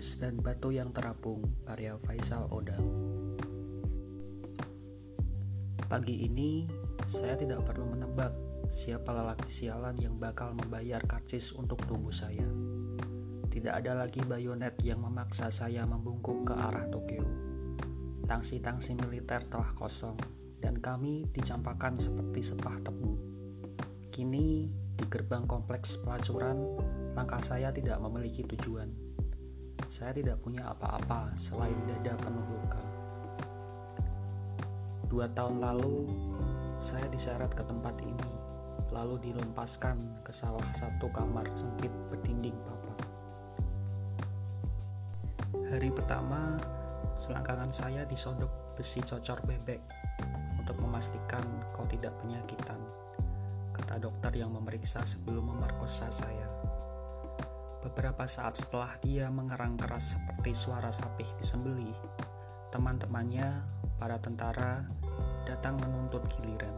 Gadis dan Batu yang Terapung karya Faisal Odang. Pagi ini saya tidak perlu menebak siapa lelaki sialan yang bakal membayar karcis untuk tubuh saya. Tidak ada lagi bayonet yang memaksa saya membungkuk ke arah Tokyo. Tangsi-tangsi militer telah kosong dan kami dicampakkan seperti sepah tebu. Kini di gerbang kompleks pelacuran langkah saya tidak memiliki tujuan saya tidak punya apa-apa selain dada penuh luka. Dua tahun lalu, saya diseret ke tempat ini, lalu dilempaskan ke salah satu kamar sempit berdinding papan. Hari pertama, selangkangan saya disodok besi cocor bebek untuk memastikan kau tidak penyakitan, kata dokter yang memeriksa sebelum memerkosa saya. Beberapa saat setelah dia mengerang keras seperti suara sapi disembelih, teman-temannya, para tentara, datang menuntut giliran.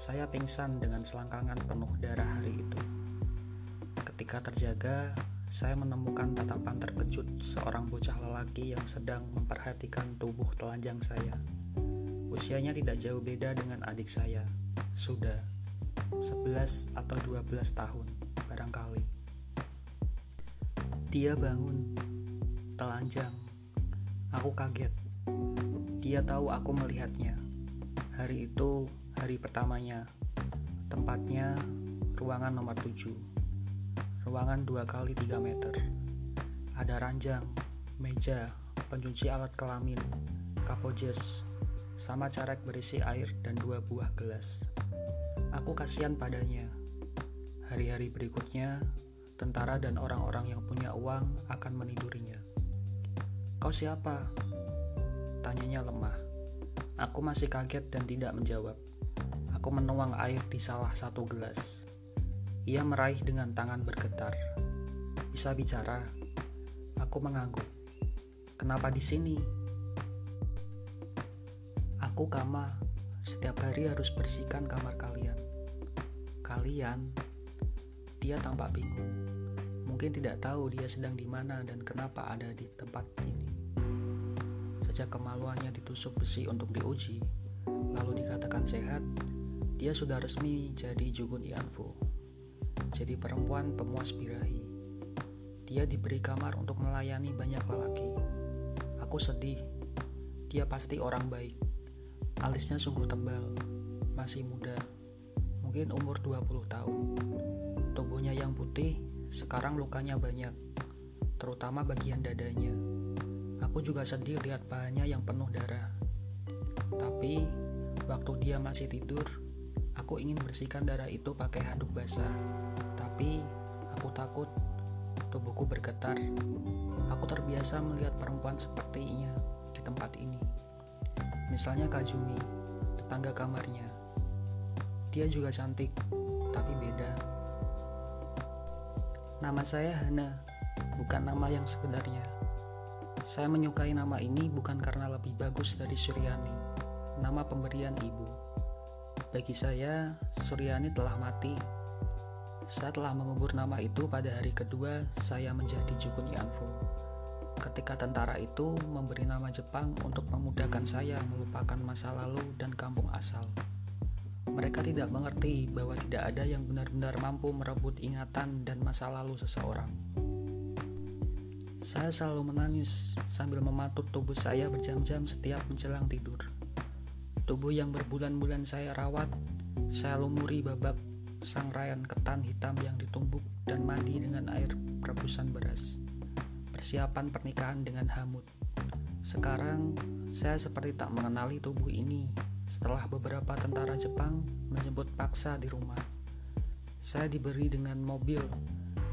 Saya pingsan dengan selangkangan penuh darah hari itu. Ketika terjaga, saya menemukan tatapan terkejut seorang bocah lelaki yang sedang memperhatikan tubuh telanjang saya. Usianya tidak jauh beda dengan adik saya. Sudah 11 atau 12 tahun barangkali. Dia bangun, telanjang. Aku kaget. Dia tahu aku melihatnya. Hari itu hari pertamanya. Tempatnya ruangan nomor 7. Ruangan 2 kali 3 meter. Ada ranjang, meja, pencuci alat kelamin, kapojes, sama carek berisi air dan dua buah gelas. Aku kasihan padanya. Hari-hari berikutnya, tentara dan orang-orang yang punya uang akan menidurinya. Kau siapa? Tanyanya lemah. Aku masih kaget dan tidak menjawab. Aku menuang air di salah satu gelas. Ia meraih dengan tangan bergetar. Bisa bicara? Aku mengangguk. Kenapa di sini? Aku Kama. Setiap hari harus bersihkan kamar kalian. Kalian? Dia tampak bingung mungkin tidak tahu dia sedang di mana dan kenapa ada di tempat ini. Sejak kemaluannya ditusuk besi untuk diuji, lalu dikatakan sehat, dia sudah resmi jadi Jugun Ianfu. Jadi perempuan pemuas birahi. Dia diberi kamar untuk melayani banyak lelaki. Aku sedih. Dia pasti orang baik. Alisnya sungguh tebal, masih muda, mungkin umur 20 tahun. Tubuhnya yang putih sekarang lukanya banyak, terutama bagian dadanya. Aku juga sedih lihat pahanya yang penuh darah. Tapi, waktu dia masih tidur, aku ingin bersihkan darah itu pakai handuk basah. Tapi, aku takut tubuhku bergetar. Aku terbiasa melihat perempuan sepertinya di tempat ini. Misalnya Kajumi, tetangga kamarnya. Dia juga cantik, tapi beda. Nama saya Hana, bukan nama yang sebenarnya. Saya menyukai nama ini bukan karena lebih bagus dari Suryani, nama pemberian ibu. Bagi saya, Suryani telah mati. Saya telah mengubur nama itu pada hari kedua saya menjadi Jukun Yanfu. Ketika tentara itu memberi nama Jepang untuk memudahkan saya melupakan masa lalu dan kampung asal. Mereka tidak mengerti bahwa tidak ada yang benar-benar mampu merebut ingatan dan masa lalu seseorang. Saya selalu menangis sambil mematut tubuh saya berjam-jam setiap menjelang tidur. Tubuh yang berbulan-bulan saya rawat, saya lumuri babak sangrayan ketan hitam yang ditumbuk dan mandi dengan air rebusan beras. Persiapan pernikahan dengan Hamut. Sekarang, saya seperti tak mengenali tubuh ini setelah beberapa tentara Jepang menjemput paksa di rumah. Saya diberi dengan mobil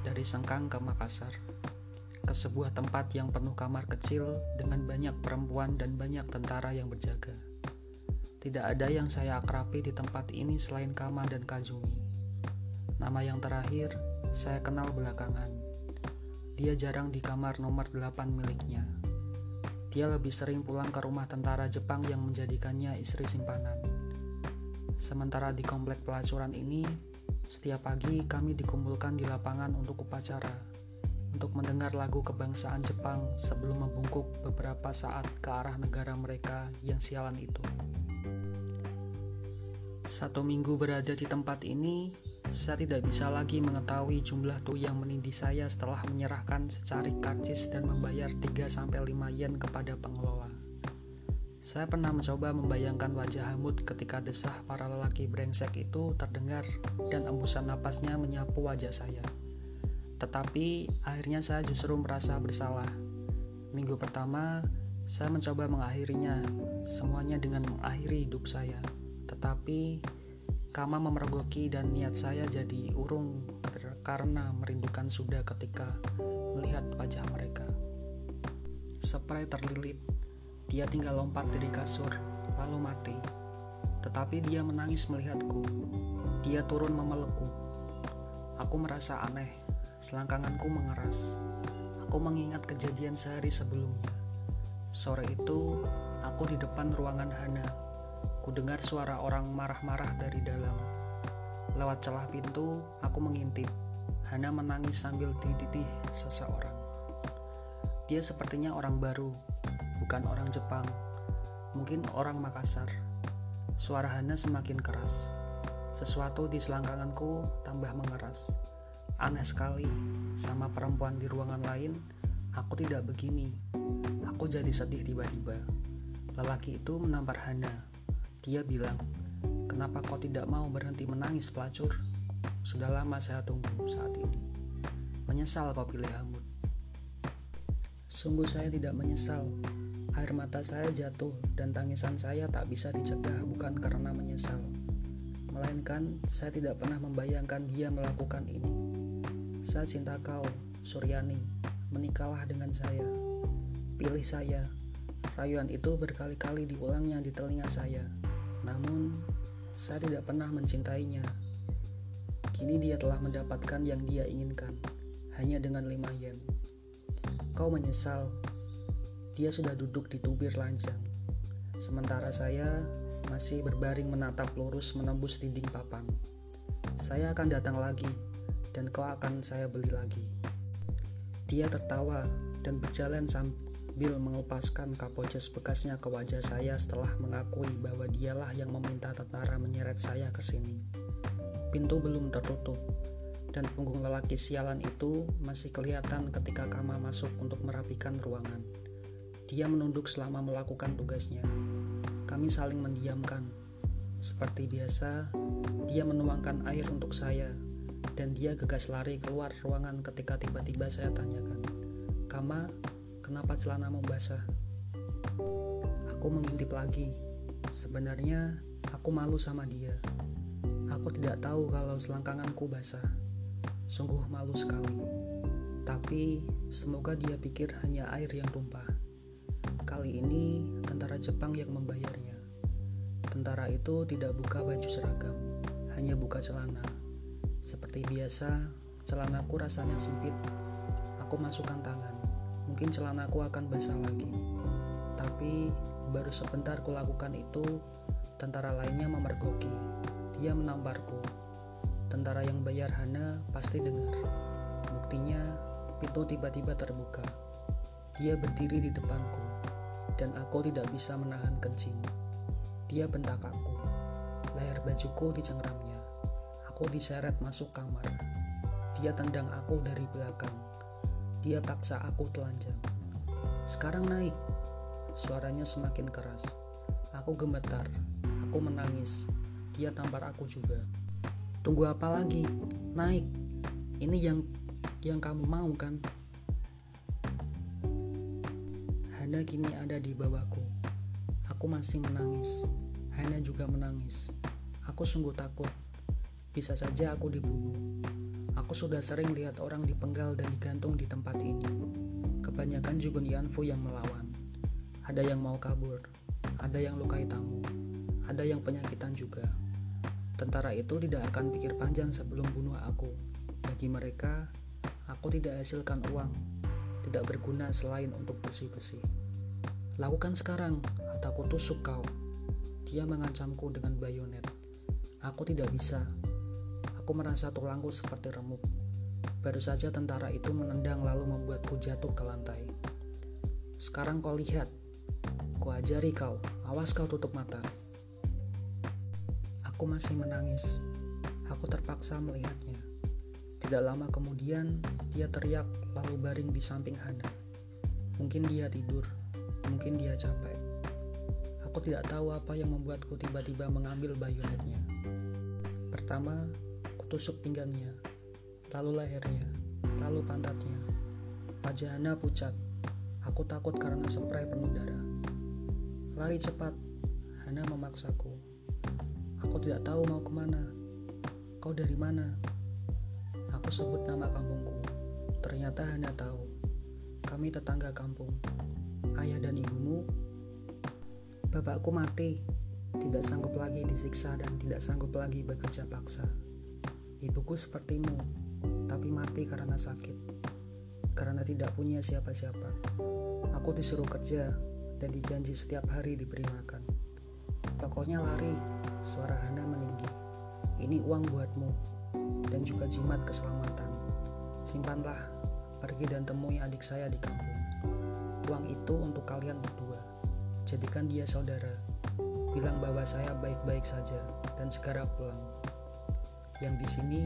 dari Sengkang ke Makassar, ke sebuah tempat yang penuh kamar kecil dengan banyak perempuan dan banyak tentara yang berjaga. Tidak ada yang saya akrabi di tempat ini selain Kama dan Kazumi. Nama yang terakhir saya kenal belakangan. Dia jarang di kamar nomor 8 miliknya. Dia lebih sering pulang ke rumah tentara Jepang yang menjadikannya istri simpanan. Sementara di komplek pelacuran ini, setiap pagi kami dikumpulkan di lapangan untuk upacara. untuk mendengar lagu kebangsaan Jepang sebelum membungkuk beberapa saat ke arah negara mereka yang sialan itu. Satu minggu berada di tempat ini, saya tidak bisa lagi mengetahui jumlah tuh yang menindih saya setelah menyerahkan secari karcis dan membayar 3-5 yen kepada pengelola. Saya pernah mencoba membayangkan wajah Hamud ketika desah para lelaki brengsek itu terdengar dan embusan napasnya menyapu wajah saya. Tetapi akhirnya saya justru merasa bersalah. Minggu pertama, saya mencoba mengakhirinya, semuanya dengan mengakhiri hidup saya. Tetapi Kama memergoki dan niat saya jadi urung karena merindukan sudah ketika melihat wajah mereka. Spray terlilit dia tinggal lompat dari kasur, lalu mati. Tetapi dia menangis melihatku. Dia turun memelukku. Aku merasa aneh. Selangkanganku mengeras. Aku mengingat kejadian sehari sebelumnya. Sore itu, aku di depan ruangan Hana. Ku dengar suara orang marah-marah dari dalam. Lewat celah pintu, aku mengintip. Hana menangis sambil dididih seseorang. Dia sepertinya orang baru, bukan orang Jepang, mungkin orang Makassar. Suara Hana semakin keras. Sesuatu di selangkanganku tambah mengeras. Aneh sekali, sama perempuan di ruangan lain, aku tidak begini. Aku jadi sedih tiba-tiba. Lelaki itu menampar Hana. Dia bilang, kenapa kau tidak mau berhenti menangis pelacur? Sudah lama saya tunggu saat ini. Menyesal kau pilih Hamud. Sungguh saya tidak menyesal, Air mata saya jatuh dan tangisan saya tak bisa dicegah bukan karena menyesal. Melainkan saya tidak pernah membayangkan dia melakukan ini. Saya cinta kau, Suryani. Menikahlah dengan saya. Pilih saya. Rayuan itu berkali-kali diulangnya di telinga saya. Namun, saya tidak pernah mencintainya. Kini dia telah mendapatkan yang dia inginkan, hanya dengan lima yen. Kau menyesal dia sudah duduk di tubir lancang. Sementara saya masih berbaring menatap lurus menembus dinding papan. Saya akan datang lagi, dan kau akan saya beli lagi. Dia tertawa dan berjalan sambil melepaskan kapoces bekasnya ke wajah saya setelah mengakui bahwa dialah yang meminta tentara menyeret saya ke sini. Pintu belum tertutup, dan punggung lelaki sialan itu masih kelihatan ketika Kama masuk untuk merapikan ruangan. Dia menunduk selama melakukan tugasnya. Kami saling mendiamkan. Seperti biasa, dia menuangkan air untuk saya, dan dia gegas lari keluar ruangan ketika tiba-tiba saya tanyakan, Kama, kenapa celanamu basah? Aku mengintip lagi. Sebenarnya, aku malu sama dia. Aku tidak tahu kalau selangkanganku basah. Sungguh malu sekali. Tapi, semoga dia pikir hanya air yang tumpah. Kali ini tentara Jepang yang membayarnya. Tentara itu tidak buka baju seragam, hanya buka celana. Seperti biasa, celanaku rasanya sempit. Aku masukkan tangan. Mungkin celanaku akan basah lagi. Tapi baru sebentar kulakukan itu, tentara lainnya memergoki. Dia menamparku. Tentara yang bayar Hana pasti dengar. Buktinya, pintu tiba-tiba terbuka. Dia berdiri di depanku dan aku tidak bisa menahan kencing. Dia bentak aku. Leher bajuku dicengramnya. Aku diseret masuk kamar. Dia tendang aku dari belakang. Dia paksa aku telanjang. Sekarang naik. Suaranya semakin keras. Aku gemetar. Aku menangis. Dia tampar aku juga. Tunggu apa lagi? Naik. Ini yang yang kamu mau kan? Hana kini ada di bawahku. Aku masih menangis. Hana juga menangis. Aku sungguh takut. Bisa saja aku dibunuh. Aku sudah sering lihat orang dipenggal dan digantung di tempat ini. Kebanyakan Jugun Yanfu yang melawan. Ada yang mau kabur. Ada yang lukai tamu. Ada yang penyakitan juga. Tentara itu tidak akan pikir panjang sebelum bunuh aku. Bagi mereka, aku tidak hasilkan uang, tidak berguna selain untuk bersih-bersih. Lakukan sekarang, atau aku tusuk kau. Dia mengancamku dengan bayonet. Aku tidak bisa. Aku merasa tulangku seperti remuk. Baru saja tentara itu menendang lalu membuatku jatuh ke lantai. Sekarang kau lihat, ku ajari kau, awas kau tutup mata. Aku masih menangis. Aku terpaksa melihatnya. Tidak lama kemudian, dia teriak lalu baring di samping Hana. Mungkin dia tidur, mungkin dia capek. Aku tidak tahu apa yang membuatku tiba-tiba mengambil bayonetnya. Pertama, kutusuk pinggangnya, lalu lehernya, lalu pantatnya. Wajah Hana pucat. Aku takut karena spray penuh darah. Lari cepat, Hana memaksaku. Aku tidak tahu mau ke mana. Kau dari mana? Aku sebut nama kampungku. Ternyata Hana tahu. Kami tetangga kampung. Ayah dan ibumu. Bapakku mati. Tidak sanggup lagi disiksa dan tidak sanggup lagi bekerja paksa. Ibuku sepertimu, tapi mati karena sakit. Karena tidak punya siapa-siapa. Aku disuruh kerja dan dijanji setiap hari diberi makan. Pokoknya lari, suara Hana meninggi. Ini uang buatmu, dan juga jimat keselamatan. Simpanlah, pergi dan temui adik saya di kampung. Uang itu untuk kalian berdua. Jadikan dia saudara. Bilang bahwa saya baik-baik saja dan segera pulang. Yang di sini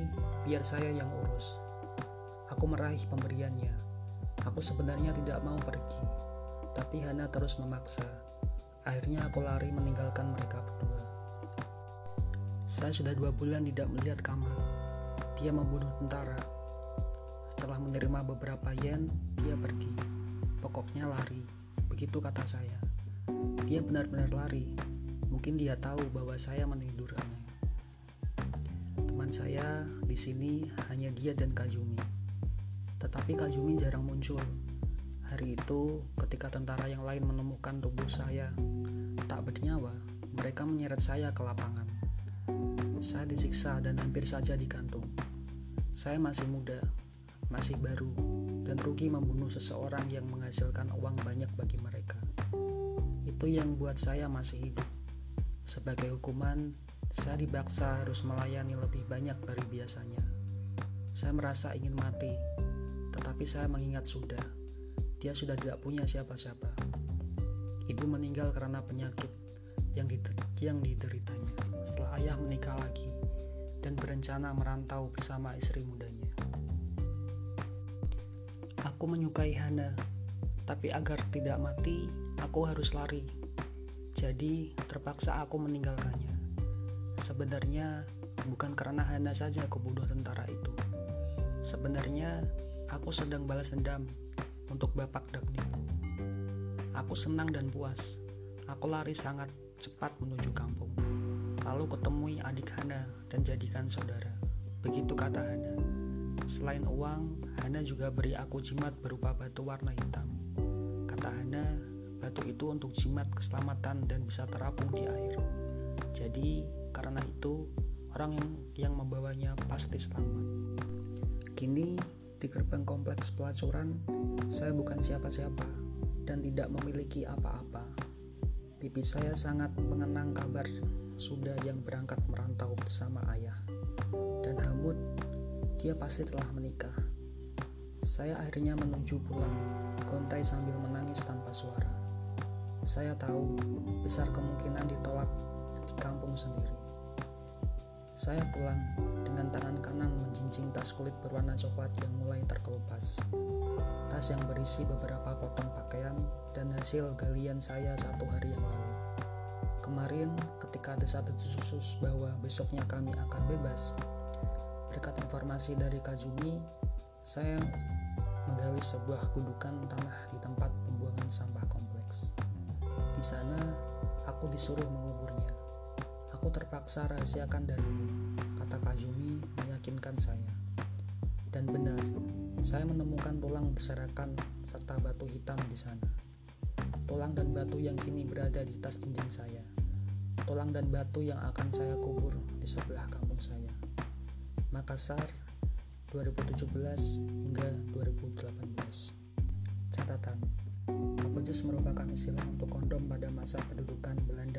biar saya yang urus. Aku meraih pemberiannya. Aku sebenarnya tidak mau pergi, tapi Hana terus memaksa. Akhirnya aku lari meninggalkan mereka berdua. Saya sudah dua bulan tidak melihat kamar. Dia membunuh tentara. Setelah menerima beberapa yen, dia pergi. Pokoknya lari. Begitu kata saya. Dia benar-benar lari. Mungkin dia tahu bahwa saya menidurkannya. Teman saya di sini hanya dia dan Kajumi. Tetapi Kajumi jarang muncul. Hari itu, ketika tentara yang lain menemukan tubuh saya tak bernyawa, mereka menyeret saya ke lapangan. Saya disiksa dan hampir saja digantung. Saya masih muda, masih baru, dan rugi membunuh seseorang yang menghasilkan uang banyak bagi mereka. Itu yang buat saya masih hidup. Sebagai hukuman, saya dibaksa harus melayani lebih banyak dari biasanya. Saya merasa ingin mati, tetapi saya mengingat sudah, dia sudah tidak punya siapa-siapa. Ibu meninggal karena penyakit yang, dideritanya setelah ayah menikah lagi dan berencana merantau bersama istri mudanya. Aku menyukai Hana, tapi agar tidak mati, aku harus lari. Jadi, terpaksa aku meninggalkannya. Sebenarnya, bukan karena Hana saja aku bunuh tentara itu. Sebenarnya, aku sedang balas dendam untuk Bapak Dagniku. Aku senang dan puas. Aku lari sangat cepat menuju kampung lalu ketemui adik Hana dan jadikan saudara. Begitu kata Hana. Selain uang, Hana juga beri aku jimat berupa batu warna hitam. Kata Hana, batu itu untuk jimat keselamatan dan bisa terapung di air. Jadi, karena itu, orang yang, yang membawanya pasti selamat. Kini, di gerbang kompleks pelacuran, saya bukan siapa-siapa dan tidak memiliki apa-apa. Pipi saya sangat mengenang kabar sudah yang berangkat merantau bersama ayah. Dan Hamud, dia pasti telah menikah. Saya akhirnya menuju pulang, gontai sambil menangis tanpa suara. Saya tahu besar kemungkinan ditolak di kampung sendiri. Saya pulang dengan tangan kanan menjincing tas kulit berwarna coklat yang mulai terkelupas. Tas yang berisi beberapa potong pakaian dan hasil galian saya satu hari yang lalu. Kemarin ketika ada satu bahwa besoknya kami akan bebas, berkat informasi dari Kajumi, saya menggali sebuah gundukan tanah di tempat pembuangan sampah kompleks. Di sana, aku disuruh menguburnya. Aku terpaksa rahasiakan darimu, kata Kajumi meyakinkan saya. Dan benar, saya menemukan tulang berserakan serta batu hitam di sana. Tulang dan batu yang kini berada di tas jinjing saya tulang dan batu yang akan saya kubur di sebelah kampung saya. Makassar, 2017 hingga 2018. Catatan, Kapojus merupakan istilah untuk kondom pada masa pendudukan Belanda.